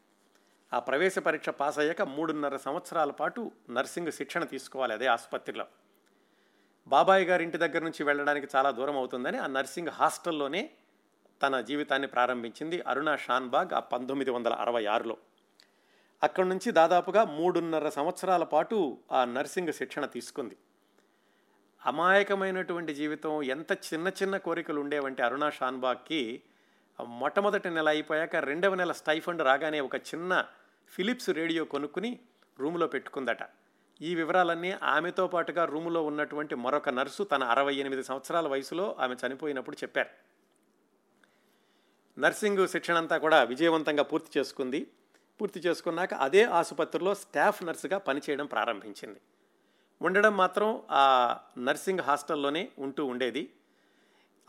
ఆ ప్రవేశ పరీక్ష పాస్ అయ్యాక మూడున్నర సంవత్సరాల పాటు నర్సింగ్ శిక్షణ తీసుకోవాలి అదే ఆసుపత్రిలో. బాబాయ్ గారి ఇంటి దగ్గర నుంచి వెళ్ళడానికి చాలా దూరం అవుతుందని ఆ నర్సింగ్ హాస్టల్లోనే తన జీవితాన్ని ప్రారంభించింది అరుణ షాన్బాగ్ ఆ పంతొమ్మిది వందల అరవై ఆరులో. అక్కడి నుంచి దాదాపుగా మూడున్నర సంవత్సరాల పాటు ఆ నర్సింగ్ శిక్షణ తీసుకుంది. అమాయకమైనటువంటి జీవితం ఎంత చిన్న చిన్న కోరికలు ఉండేవంటే అరుణా షాన్బాగ్కి మొట్టమొదటి నెల అయిపోయాక రెండవ నెల స్టైఫండ్ రాగానే ఒక చిన్న ఫిలిప్స్ రేడియో కొనుక్కుని రూములో పెట్టుకుందట. ఈ వివరాలన్నీ ఆమెతో పాటుగా రూములో ఉన్నటువంటి మరొక నర్సు తన అరవై ఎనిమిది సంవత్సరాల వయసులో ఆమె చనిపోయినప్పుడు చెప్పారు. నర్సింగ్ శిక్షణ అంతా కూడా విజయవంతంగా పూర్తి చేసుకుంది. పూర్తి చేసుకున్నాక అదే ఆసుపత్రిలో స్టాఫ్ నర్సుగా పనిచేయడం ప్రారంభించింది. ఉండడం మాత్రం ఆ నర్సింగ్ హాస్టల్లోనే ఉంటూ ఉండేది.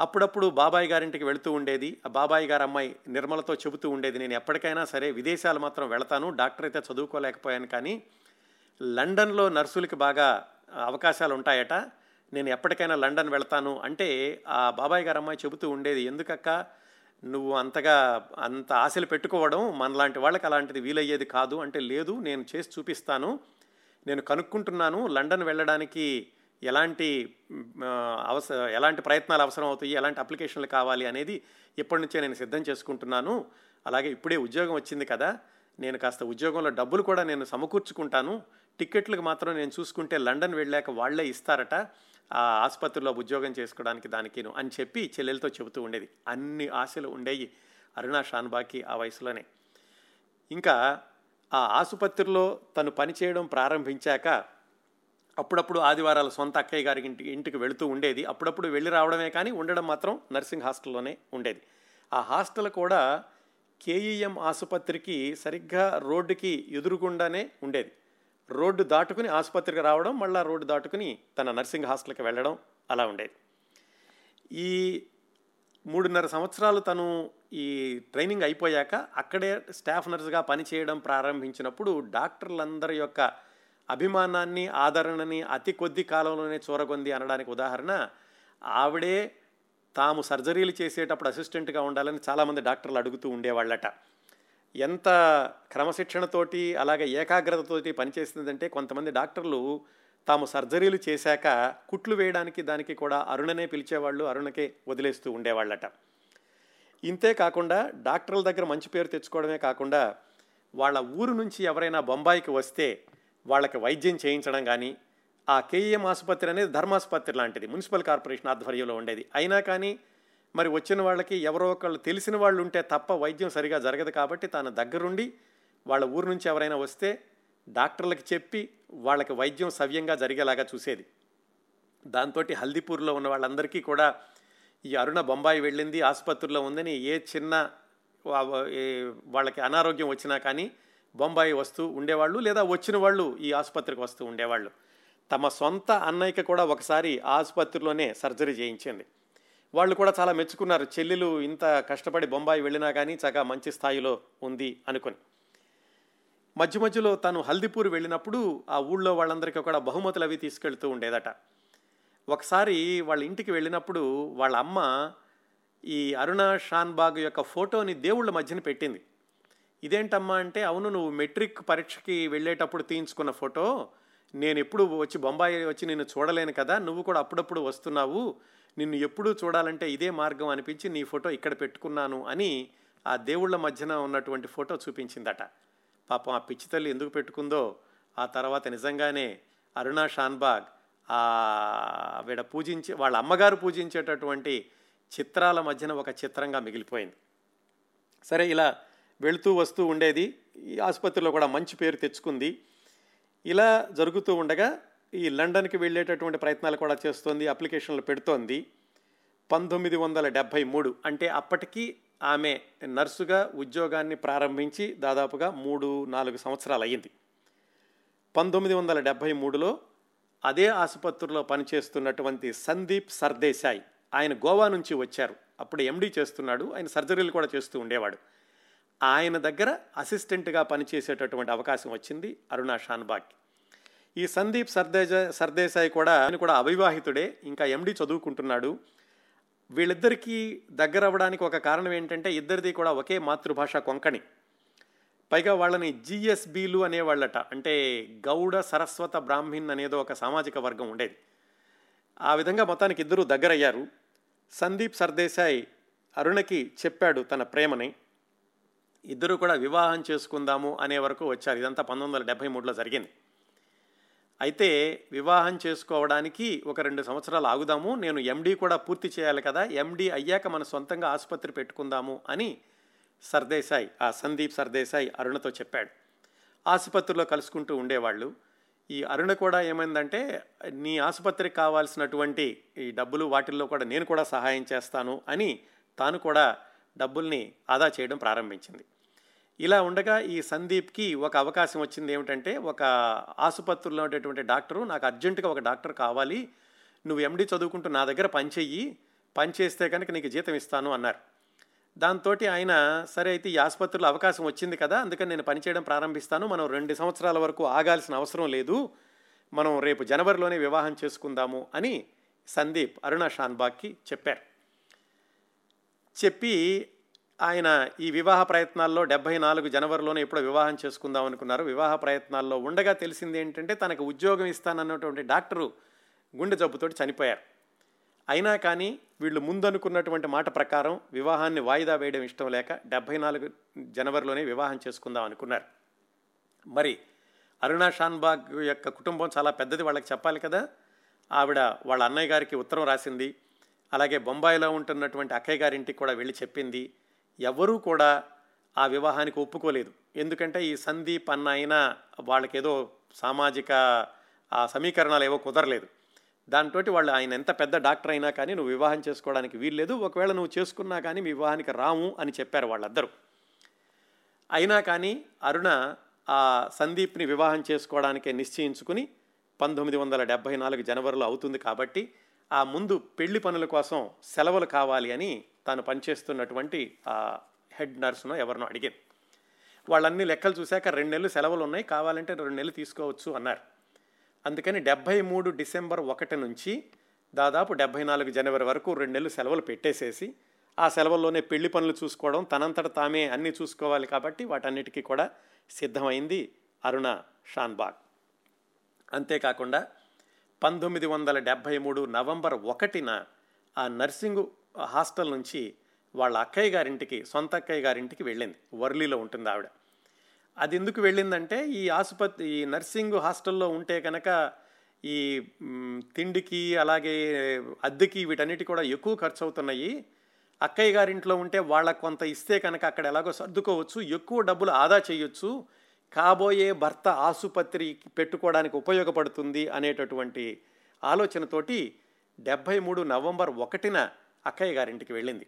అప్పుడప్పుడు బాబాయ్ గారింటికి వెళుతూ ఉండేది. ఆ బాబాయ్ గారు అమ్మాయి నిర్మలతో చెబుతూ ఉండేది నేను ఎప్పటికైనా సరే విదేశాలు మాత్రం వెళతాను డాక్టర్ అయితే చదువుకోలేకపోయాను కానీ లండన్లో నర్సులకి బాగా అవకాశాలు ఉంటాయట. నేను ఎప్పటికైనా లండన్ వెళ్తాను. అంటే ఆ బాబాయ్ గారు అమ్మాయి చెబుతూ ఉండేది ఎందుకక్క? నువ్వు అంతగా అంత ఆశలు పెట్టుకోవడం మనలాంటి వాళ్ళకి అలాంటిది వీలయ్యేది కాదు అంటే లేదు నేను చేసి చూపిస్తాను నేను కనుక్కుంటున్నాను లండన్ వెళ్ళడానికి ఎలాంటి అవస ఎలాంటి ప్రయత్నాలు అవసరం అవుతాయి ఎలాంటి అప్లికేషన్లు కావాలి అనేది ఇప్పటి నుంచే నేను సిద్ధం చేసుకుంటున్నాను. అలాగే ఇప్పుడే ఉద్యోగం వచ్చింది కదా నేను కాస్త ఉద్యోగంలో డబ్బులు కూడా నేను సమకూర్చుకుంటాను. టిక్కెట్లకు మాత్రం నేను చూసుకుంటే లండన్ వెళ్ళాక వాళ్ళే ఇస్తారట. ఆ ఆసుపత్రిలో ఉద్యోగం చేసుకోవడానికి దానికిను అని చెప్పి చెల్లెలతో చెబుతూ ఉండేది. అన్ని ఆశలు ఉండేవి అరుణా షాన్బాకి ఆ వయసులోనే. ఇంకా ఆ ఆసుపత్రిలో తను పనిచేయడం ప్రారంభించాక అప్పుడప్పుడు ఆదివారాలు సొంత అక్కయ్య గారి ఇంటికి ఇంటికి వెళుతూ ఉండేది. అప్పుడప్పుడు వెళ్ళి రావడమే కానీ ఉండడం మాత్రం నర్సింగ్ హాస్టల్లోనే ఉండేది. ఆ హాస్టల్ కూడా కేఈఎం ఆసుపత్రికి సరిగ్గా రోడ్డుకి ఎదురుగుండానే ఉండేది. రోడ్డు దాటుకుని ఆసుపత్రికి రావడం మళ్ళీ రోడ్డు దాటుకుని తన నర్సింగ్ హాస్టల్కి వెళ్ళడం అలా ఉండేది. ఈ మూడున్నర సంవత్సరాలు తను ఈ ట్రైనింగ్ అయిపోయాక అక్కడే స్టాఫ్ నర్సుగా పనిచేయడం ప్రారంభించినప్పుడు డాక్టర్లందరి యొక్క అభిమానాన్ని ఆదరణని అతి కొద్ది కాలంలోనే చూరగొంది అనడానికి ఉదాహరణ ఆవిడే తాము సర్జరీలు చేసేటప్పుడు అసిస్టెంట్గా ఉండాలని చాలామంది డాక్టర్లు అడుగుతూ ఉండేవాళ్ళట. ఎంత క్రమశిక్షణతోటి అలాగే ఏకాగ్రతతోటి పనిచేస్తుందంటే కొంతమంది డాక్టర్లు తాము సర్జరీలు చేశాక కుట్లు వేయడానికి దానికి కూడా అరుణనే పిలిచేవాళ్ళు అరుణకే వదిలేస్తూ ఉండేవాళ్ళట. ఇంతే కాకుండా డాక్టర్ల దగ్గర మంచి పేరు తెచ్చుకోవడమే కాకుండా వాళ్ళ ఊరు నుంచి ఎవరైనా బొంబాయికి వస్తే వాళ్ళకి వైద్యం చేయించడం కానీ ఆ కేఈఎం ఆసుపత్రి అనేది ధర్మాసుపత్రి లాంటిది మున్సిపల్ కార్పొరేషన్ ఆధ్వర్యంలో ఉండేది. అయినా కానీ మరి వచ్చిన వాళ్ళకి ఎవరో ఒకళ్ళు తెలిసిన వాళ్ళు ఉంటే తప్ప వైద్యం సరిగా జరగదు కాబట్టి తన దగ్గరుండి వాళ్ళ ఊరు నుంచి ఎవరైనా వస్తే డాక్టర్లకు చెప్పి వాళ్ళకి వైద్యం సవ్యంగా జరిగేలాగా చూసేది. దాంతో హల్దీపూర్లో ఉన్న వాళ్ళందరికీ కూడా ఈ అరుణ బొంబాయి వెళ్ళింది ఆసుపత్రిలో ఉందని ఏ చిన్న వాళ్ళకి అనారోగ్యం వచ్చినా కానీ బొంబాయి వస్తూ ఉండేవాళ్ళు లేదా వచ్చిన వాళ్ళు ఈ ఆసుపత్రికి వస్తూ ఉండేవాళ్ళు. తమ సొంత అన్నయ్యకి కూడా ఒకసారి ఆసుపత్రిలోనే సర్జరీ చేయించింది. వాళ్ళు కూడా చాలా మెచ్చుకున్నారు. చెల్లెలు ఇంత కష్టపడి బొంబాయి వెళ్ళినా కానీ చక్కగా మంచి స్థాయిలో ఉంది అనుకుని. మధ్య మధ్యలో తను హల్దీపూర్ వెళ్ళినప్పుడు ఆ ఊళ్ళో వాళ్ళందరికీ కూడా బహుమతులు అవి తీసుకెళ్తూ ఉండేదట. ఒకసారి వాళ్ళ ఇంటికి వెళ్ళినప్పుడు వాళ్ళ అమ్మ ఈ అరుణ షాన్బాగ్ యొక్క ఫోటోని దేవుళ్ళ మధ్యన పెట్టింది. ఇదేంటమ్మా అంటే అవును నువ్వు మెట్రిక్ పరీక్షకి వెళ్ళేటప్పుడు తీయించుకున్న ఫోటో. నేను ఎప్పుడు వచ్చి బొంబాయి వచ్చి నేను చూడలేను కదా నువ్వు కూడా అప్పుడప్పుడు వస్తున్నావు. నిన్ను ఎప్పుడూ చూడాలంటే ఇదే మార్గం అనిపించి నీ ఫోటో ఇక్కడ పెట్టుకున్నాను అని ఆ దేవుళ్ళ మధ్యన ఉన్నటువంటి ఫోటో చూపించిందట. పాపం ఆ పిచ్చి తల్లి ఎందుకు పెట్టుకుందో ఆ తర్వాత నిజంగానే అరుణా షాన్బాగ్ ఆ వీడ పూజించే వాళ్ళ అమ్మగారు పూజించేటటువంటి చిత్రాల మధ్యన ఒక చిత్రంగా మిగిలిపోయింది. సరే ఇలా వెళుతూ వస్తూ ఉండేది. ఈ ఆసుపత్రిలో కూడా మంచి పేరు తెచ్చుకుంది. ఇలా జరుగుతూ ఉండగా ఈ లండన్కి వెళ్ళేటటువంటి ప్రయత్నాలు కూడా చేస్తోంది అప్లికేషన్లు పెడుతోంది. పంతొమ్మిది వందల డెబ్భై మూడు అంటే అప్పటికి ఆమె నర్సుగా ఉద్యోగాన్ని ప్రారంభించి దాదాపుగా మూడు నాలుగు సంవత్సరాలు అయ్యింది. పంతొమ్మిది వందల డెబ్భై మూడులో అదే ఆసుపత్రిలో పనిచేస్తున్నటువంటి సందీప్ సర్దేశాయ్ ఆయన గోవా నుంచి వచ్చారు. అప్పుడు ఎండీ చేస్తున్నాడు ఆయన సర్జరీలు కూడా చేస్తూ ఉండేవాడు. ఆయన దగ్గర అసిస్టెంట్గా పనిచేసేటటువంటి అవకాశం వచ్చింది అరుణా షాన్బాగ్కి. ఈ సందీప్ సర్దేజ సర్దేశాయ్ కూడా ఆయన కూడా అవివాహితుడే ఇంకా ఎండీ చదువుకుంటున్నాడు. వీళ్ళిద్దరికీ దగ్గర అవ్వడానికి ఒక కారణం ఏంటంటే ఇద్దరిది కూడా ఒకే మాతృభాష కొంకణి. పైగా వాళ్ళని జిఎస్బీలు అనేవాళ్ళట. అంటే గౌడ సరస్వత బ్రాహ్మిన్ అనేదో ఒక సామాజిక వర్గం ఉండేది. ఆ విధంగా మొత్తానికి ఇద్దరు దగ్గరయ్యారు. సందీప్ సర్దేశాయ్ అరుణకి చెప్పాడు తన ప్రేమని. ఇద్దరు కూడా వివాహం చేసుకుందాము అనే వరకు వచ్చారు. ఇదంతా పంతొమ్మిది వందల డెబ్భై మూడులో జరిగింది. అయితే వివాహం చేసుకోవడానికి ఒక రెండు సంవత్సరాలు ఆగుదాము. నేను ఎండీ కూడా పూర్తి చేయాలి కదా. ఎండీ అయ్యాక మన సొంతంగా ఆసుపత్రి పెట్టుకుందాము అని సర్దేశాయ్ ఆ సందీప్ సర్దేశాయ్ అరుణతో చెప్పాడు. ఆసుపత్రిలో కలుసుకుంటూ ఉండేవాళ్ళు. ఈ అరుణ కూడా ఏమైందంటే నీ ఆసుపత్రికి కావాల్సినటువంటి ఈ డబ్బులు వాటిల్లో కూడా నేను కూడా సహాయం చేస్తాను అని తాను కూడా డబ్బుల్ని ఆదా చేయడం ప్రారంభించింది. ఇలా ఉండగా ఈ సందీప్కి ఒక అవకాశం వచ్చింది ఏమిటంటే ఒక ఆసుపత్రిలో ఉండేటువంటి డాక్టరు నాకు అర్జెంటుగా ఒక డాక్టర్ కావాలి నువ్వు ఎండి చదువుకుంటూ నా దగ్గర పనిచెయ్యి పని చేస్తే కనుక నీకు జీతం ఇస్తాను అన్నారు. దాంతో ఆయన సరే అయితే ఈ ఆసుపత్రిలో అవకాశం వచ్చింది కదా అందుకని నేను పనిచేయడం ప్రారంభిస్తాను మనం రెండు సంవత్సరాల వరకు ఆగాల్సిన అవసరం లేదు మనం రేపు జనవరిలోనే వివాహం చేసుకుందాము అని సందీప్ అరుణ షాన్బాగ్కి చెప్పారు. చెప్పి ఆయన ఈ వివాహ ప్రయత్నాల్లో డెబ్బై నాలుగు జనవరిలోనే ఎప్పుడో వివాహం చేసుకుందాం అనుకున్నారు. వివాహ ప్రయత్నాల్లో ఉండగా తెలిసింది ఏంటంటే తనకు ఉద్యోగం ఇస్తానన్నటువంటి డాక్టరు గుండె జబ్బుతోటి చనిపోయారు. అయినా కానీ వీళ్ళు ముందనుకున్నటువంటి మాట ప్రకారం వివాహాన్ని వాయిదా వేయడం ఇష్టం లేక డెబ్బై నాలుగు జనవరిలోనే వివాహం చేసుకుందాం అనుకున్నారు. మరి అరుణా షాన్బాగ్ యొక్క కుటుంబం చాలా పెద్దది వాళ్ళకి చెప్పాలి కదా. ఆవిడ వాళ్ళ అన్నయ్య గారికి ఉత్తరం రాసింది. అలాగే బొంబాయిలో ఉంటున్నటువంటి అక్కయ్య గారింటికి కూడా వెళ్ళి చెప్పింది. ఎవరూ కూడా ఆ వివాహానికి ఒప్పుకోలేదు. ఎందుకంటే ఈ సందీప్ అన్న అయినా వాళ్ళకేదో సామాజిక ఆ సమీకరణాలు ఏవో కుదరలేదు. దాంతో వాళ్ళు ఆయన ఎంత పెద్ద డాక్టర్ అయినా కానీ నువ్వు వివాహం చేసుకోవడానికి వీల్లేదు. ఒకవేళ నువ్వు చేసుకున్నా కానీ మీ వివాహానికి రాము అని చెప్పారు వాళ్ళందరూ. అయినా కానీ అరుణ ఆ సందీప్ని వివాహం చేసుకోవడానికే నిశ్చయించుకుని పంతొమ్మిది వందల డెబ్భై నాలుగు జనవరిలో అవుతుంది కాబట్టి ఆ ముందు పెళ్ళి పనుల కోసం సెలవులు కావాలి అని తాను పనిచేస్తున్నటువంటి ఆ హెడ్ నర్సును ఎవరినో అడిగింది వాళ్ళన్ని లెక్కలు చూశాక రెండు నెలలు సెలవులు ఉన్నాయి కావాలంటే రెండు నెలలు తీసుకోవచ్చు అన్నారు. అందుకని డెబ్భై మూడు డిసెంబర్ ఒకటి నుంచి దాదాపు డెబ్భై నాలుగు జనవరి వరకు రెండు నెలలు సెలవులు పెట్టేసేసి ఆ సెలవుల్లోనే పెళ్ళి పనులు చూసుకోవడం తనంతట తామే అన్నీ చూసుకోవాలి కాబట్టి వాటన్నిటికీ కూడా సిద్ధమైంది అరుణ షాన్బాగ్. అంతేకాకుండా పంతొమ్మిది వందల డెబ్భై మూడు నవంబర్ ఒకటిన ఆ నర్సింగ్ హాస్టల్ నుంచి వాళ్ళ అక్కయ్య గారింటికి సొంత అక్కయ్య గారింటికి వెళ్ళింది. వర్లీలో ఉంటుంది ఆవిడ. అది ఎందుకు వెళ్ళిందంటే ఈ ఆసుపత్రి ఈ నర్సింగ్ హాస్టల్లో ఉంటే కనుక ఈ తిండికి అలాగే అద్దెకి వీటన్నిటి కూడా ఎక్కువ ఖర్చు అవుతున్నాయి అక్కయ్య గారింట్లో ఉంటే వాళ్ళకు కొంత ఇస్తే కనుక అక్కడ ఎలాగో సర్దుకోవచ్చు ఎక్కువ డబ్బులు ఆదా చేయొచ్చు. కాబోయే భర్త ఆసుపత్రి పెట్టుకోవడానికి ఉపయోగపడుతుంది అనేటటువంటి ఆలోచనతోటి డెబ్భై మూడు నవంబర్ ఒకటిన అక్కయ్య గారింటికి వెళ్ళింది.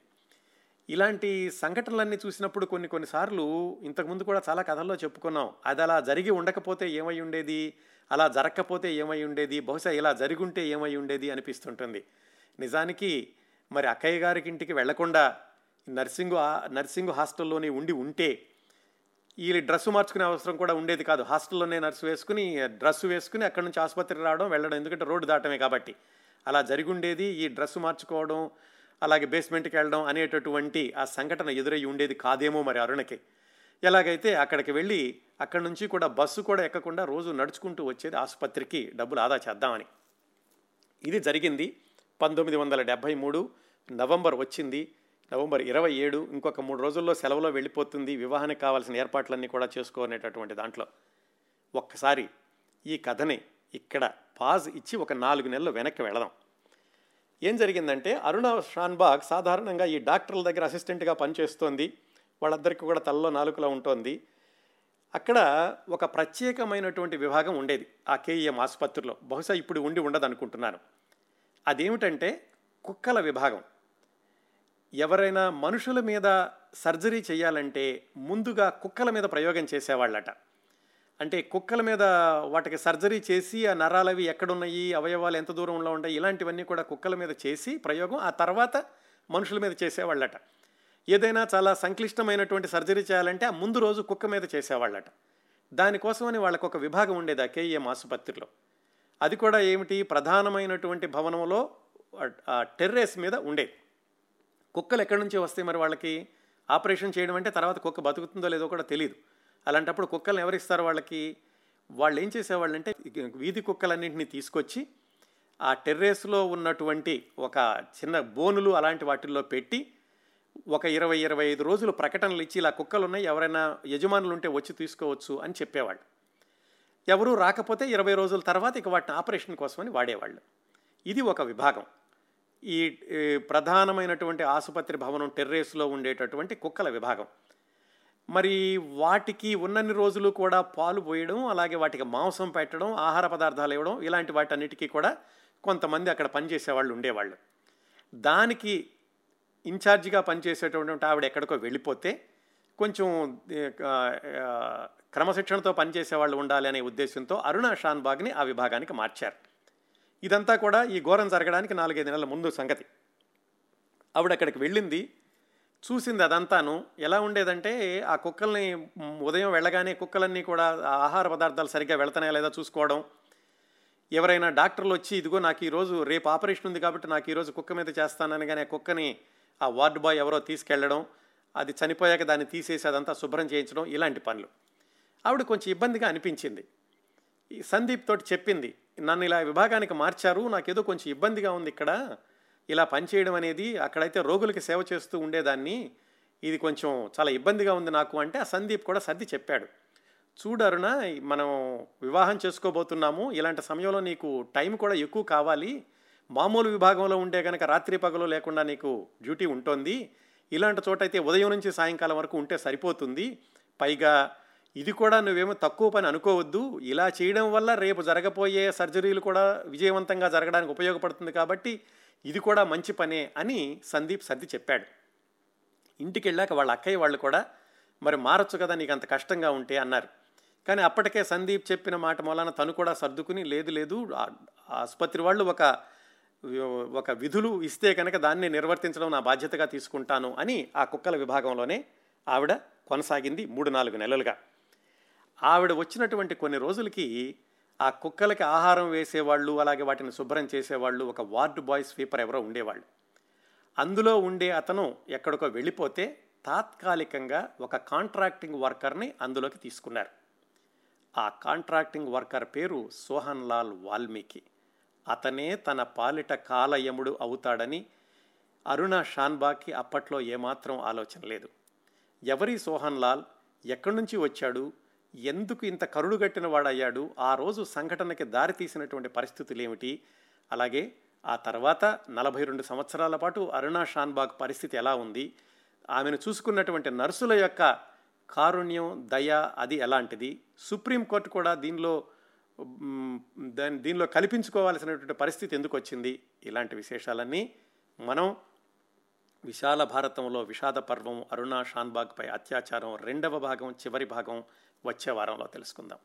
ఇలాంటి సంఘటనలన్నీ చూసినప్పుడు కొన్ని కొన్నిసార్లు ఇంతకుముందు కూడా చాలా కథల్లో చెప్పుకున్నాం. అది అలా జరిగి ఉండకపోతే ఏమై ఉండేది? అలా జరగకపోతే ఏమై ఉండేది? బహుశా ఇలా జరిగి ఉంటే ఏమై ఉండేది? అనిపిస్తుంటుంది. నిజానికి మరి అక్కయ్య గారికి ఇంటికి వెళ్ళకుండా నర్సింగ్ నర్సింగ్ హాస్టల్లోనే ఉండి ఉంటే వీళ్ళు డ్రెస్సు మార్చుకునే అవసరం కూడా ఉండేది కాదు. హాస్టల్లోనే నర్సు వేసుకుని డ్రెస్సు వేసుకుని అక్కడి నుంచి ఆసుపత్రికి రావడం వెళ్ళడం. ఎందుకంటే రోడ్డు దాటమే కాబట్టి. అలా జరిగి ఉండేది ఈ డ్రెస్సు మార్చుకోవడం అలాగే బేస్మెంట్కి వెళ్ళడం అనేటటువంటి ఆ సంఘటన ఎదురయ్యి ఉండేది కాదేమో మరి అరుణకి. ఎలాగైతే అక్కడికి వెళ్ళి అక్కడి నుంచి కూడా బస్సు కూడా ఎక్కకుండా రోజు నడుచుకుంటూ వచ్చేది ఆసుపత్రికి డబ్బులు ఆదా చేద్దామని. ఇది జరిగింది పంతొమ్మిది వందల డెబ్భై మూడు నవంబర్ వచ్చింది. నవంబర్ ఇరవై ఏడు ఇంకొక మూడు రోజుల్లో సెలవులో వెళ్ళిపోతుంది. వివాహానికి కావాల్సిన ఏర్పాట్లన్నీ కూడా చేసుకోనేటటువంటి దాంట్లో. ఒక్కసారి ఈ కథని ఇక్కడ పాజ్ ఇచ్చి ఒక నాలుగు నెలలు వెనక్కి వెళదాం. ఏం జరిగిందంటే అరుణ షాన్బాగ్ సాధారణంగా ఈ డాక్టర్ల దగ్గర అసిస్టెంట్గా పనిచేస్తోంది. వాళ్ళందరికీ కూడా తలలో నాలుకలా ఉంటుంది. అక్కడ ఒక ప్రత్యేకమైనటువంటి విభాగం ఉండేది ఆ కేఈఎం ఆసుపత్రిలో. బహుశా ఇప్పుడు ఉండి ఉండదు అనుకుంటున్నాను అదేమిటంటే కుక్కల విభాగం. ఎవరైనా మనుషుల మీద సర్జరీ చేయాలంటే ముందుగా కుక్కల మీద ప్రయోగం చేసేవాళ్ళట. అంటే కుక్కల మీద వాటికి సర్జరీ చేసి ఆ నరాలవి ఎక్కడున్నాయి అవయవాలు ఎంత దూరంలో ఉంటాయి ఇలాంటివన్నీ కూడా కుక్కల మీద చేసి ప్రయోగం ఆ తర్వాత మనుషుల మీద చేసేవాళ్ళట. ఏదైనా చాలా సంక్లిష్టమైనటువంటి సర్జరీ చేయాలంటే ఆ ముందు రోజు కుక్క మీద చేసేవాళ్ళట. దానికోసమని వాళ్ళకు ఒక విభాగం ఉండేది ఆ కేఈఎం ఆసుపత్రిలో. అది కూడా ఏమిటి? ప్రధానమైనటువంటి భవనంలో ఆ టెర్రేస్ మీద ఉండేది. కుక్కలు ఎక్కడి నుంచి వస్తాయి మరి వాళ్ళకి? ఆపరేషన్ చేయడం అంటే తర్వాత కుక్క బతుకుతుందో లేదో కూడా తెలియదు అలాంటప్పుడు కుక్కలను ఎవరిస్తారు వాళ్ళకి? వాళ్ళు ఏం చేసేవాళ్ళంటే వీధి కుక్కలన్నింటినీ తీసుకొచ్చి ఆ టెర్రేస్లో ఉన్నటువంటి ఒక చిన్న బోనులు అలాంటి వాటిల్లో పెట్టి ఒక ఇరవై ఇరవై ఐదు రోజులు ప్రకటనలు ఇచ్చి ఇలా కుక్కలు ఉన్నాయి ఎవరైనా యజమానులు ఉంటే వచ్చి తీసుకోవచ్చు అని చెప్పేవాళ్ళు. ఎవరూ రాకపోతే ఇరవై రోజుల తర్వాత ఇక వాటిని ఆపరేషన్ కోసమని వాడేవాళ్ళు. ఇది ఒక విభాగం. ఈ ప్రధానమైనటువంటి ఆసుపత్రి భవనం టెర్రేస్లో ఉండేటటువంటి కుక్కల విభాగం. మరి వాటికి ఉన్నన్ని రోజులు కూడా పాలు పోయడం అలాగే వాటికి మాంసం పెట్టడం ఆహార పదార్థాలు ఇవ్వడం ఇలాంటి వాటన్నిటికీ కూడా కొంతమంది అక్కడ పనిచేసే వాళ్ళు ఉండేవాళ్ళు. దానికి ఇన్ఛార్జిగా పనిచేసేటటువంటి ఆవిడ ఎక్కడికో వెళ్ళిపోతే కొంచెం క్రమశిక్షణతో పనిచేసే వాళ్ళు ఉండాలి అనే ఉద్దేశంతో అరుణ షాన్బాగ్ని ఆ విభాగానికి మార్చారు. ఇదంతా కూడా ఈ ఘోరం జరగడానికి నాలుగైదు నెలల ముందు సంగతి. ఆవిడ అక్కడికి వెళ్ళింది. చూసింది అదంతాను. ఎలా ఉండేదంటే ఆ కుక్కల్ని ఉదయం వెళ్ళగానే కుక్కలన్నీ కూడా ఆహార పదార్థాలు సరిగ్గా వెళ్తున్నాయా లేదా చూసుకోవడం. ఎవరైనా డాక్టర్లు వచ్చి ఇదిగో నాకు ఈరోజు రేపు ఆపరేషన్ ఉంది కాబట్టి నాకు ఈరోజు కుక్క మీద చేస్తానని కానీ ఆ కుక్కని ఆ వార్డ్ బాయ్ ఎవరో తీసుకెళ్ళడం అది చనిపోయాక దాన్ని తీసేసి అదంతా శుభ్రం చేయించడం ఇలాంటి పనులు. ఆవిడ కొంచెం ఇబ్బందిగా అనిపించింది. ఈ సందీప్ తోటి చెప్పింది నన్ను ఇలా విభాగానికి మార్చారు నాకేదో కొంచెం ఇబ్బందిగా ఉంది ఇక్కడ. ఇలా పనిచేయడం అనేది అక్కడైతే రోగులకి సేవ చేస్తూ ఉండేదాన్ని. ఇది కొంచెం చాలా ఇబ్బందిగా ఉంది నాకు అంటే ఆ సందీప్ కూడా సర్ది చెప్పాడు. చూడరున మనం వివాహం చేసుకోబోతున్నాము. ఇలాంటి సమయంలో నీకు టైం కూడా ఎక్కువ కావాలి. మామూలు విభాగంలో ఉంటే కనుక రాత్రి పగలు లేకుండా నీకు డ్యూటీ ఉంటుంది. ఇలాంటి చోట అయితే ఉదయం నుంచి సాయంకాలం వరకు ఉంటే సరిపోతుంది. పైగా ఇది కూడా నువ్వేమో తక్కువ పని అనుకోవద్దు. ఇలా చేయడం వల్ల రేపు జరగబోయే సర్జరీలు కూడా విజయవంతంగా జరగడానికి ఉపయోగపడుతుంది కాబట్టి ఇది కూడా మంచి పనే అని సందీప్ సర్ది చెప్పాడు. ఇంటికి వెళ్ళాక వాళ్ళ అక్కయ్య వాళ్ళు కూడా మరి మారచ్చు కదా నీకు అంత కష్టంగా ఉంటే అన్నారు. కానీ అప్పటికే సందీప్ చెప్పిన మాట మూలాన తను కూడా సర్దుకుని లేదు లేదు ఆసుపత్రి వాళ్ళు ఒక ఒక విధులు ఇస్తే కనుక దాన్ని నిర్వర్తించడం నా బాధ్యతగా తీసుకుంటాను అని ఆ కుక్కల విభాగంలోనే ఆవిడ కొనసాగింది మూడు నాలుగు నెలలుగా. ఆవిడ వచ్చినటువంటి కొన్ని రోజులకి ఆ కుక్కలకి ఆహారం వేసేవాళ్ళు అలాగే వాటిని శుభ్రం చేసేవాళ్ళు ఒక వార్డు బాయ్ స్వీపర్ ఎవరో ఉండేవాళ్ళు. అందులో ఉండే అతను ఎక్కడికో వెళ్ళిపోతే తాత్కాలికంగా ఒక కాంట్రాక్టింగ్ వర్కర్ని అందులోకి తీసుకున్నారు. ఆ కాంట్రాక్టింగ్ వర్కర్ పేరు సోహన్ లాల్ వాల్మీకి. అతనే తన పాలిట కాలయముడు అవుతాడని అరుణ షాన్బాగ్కి అప్పట్లో ఏమాత్రం ఆలోచన లేదు. ఎవరి సోహన్ లాల్? ఎక్కడి నుంచి వచ్చాడు? ఎందుకు ఇంత కరుడుగట్టిన వాడయ్యాడు? ఆ రోజు సంఘటనకి దారితీసినటువంటి పరిస్థితులు ఏమిటి అలాగే ఆ తర్వాత నలభై రెండు సంవత్సరాల పాటు అరుణా షాన్బాగ్ పరిస్థితి ఎలా ఉంది? ఆమెను చూసుకున్నటువంటి నర్సుల యొక్క కారుణ్యం దయ అది ఎలాంటిది? సుప్రీంకోర్టు కూడా దీనిలో దాని దీనిలో కల్పించుకోవాల్సినటువంటి పరిస్థితి ఎందుకు వచ్చింది ఇలాంటి విశేషాలన్నీ మనం విశాల భారతంలో విషాద పర్వం అరుణా షాన్బాగ్పై అత్యాచారం రెండవ భాగం చివరి భాగం వచ్చే వారంలో తెలుసుకుందాం.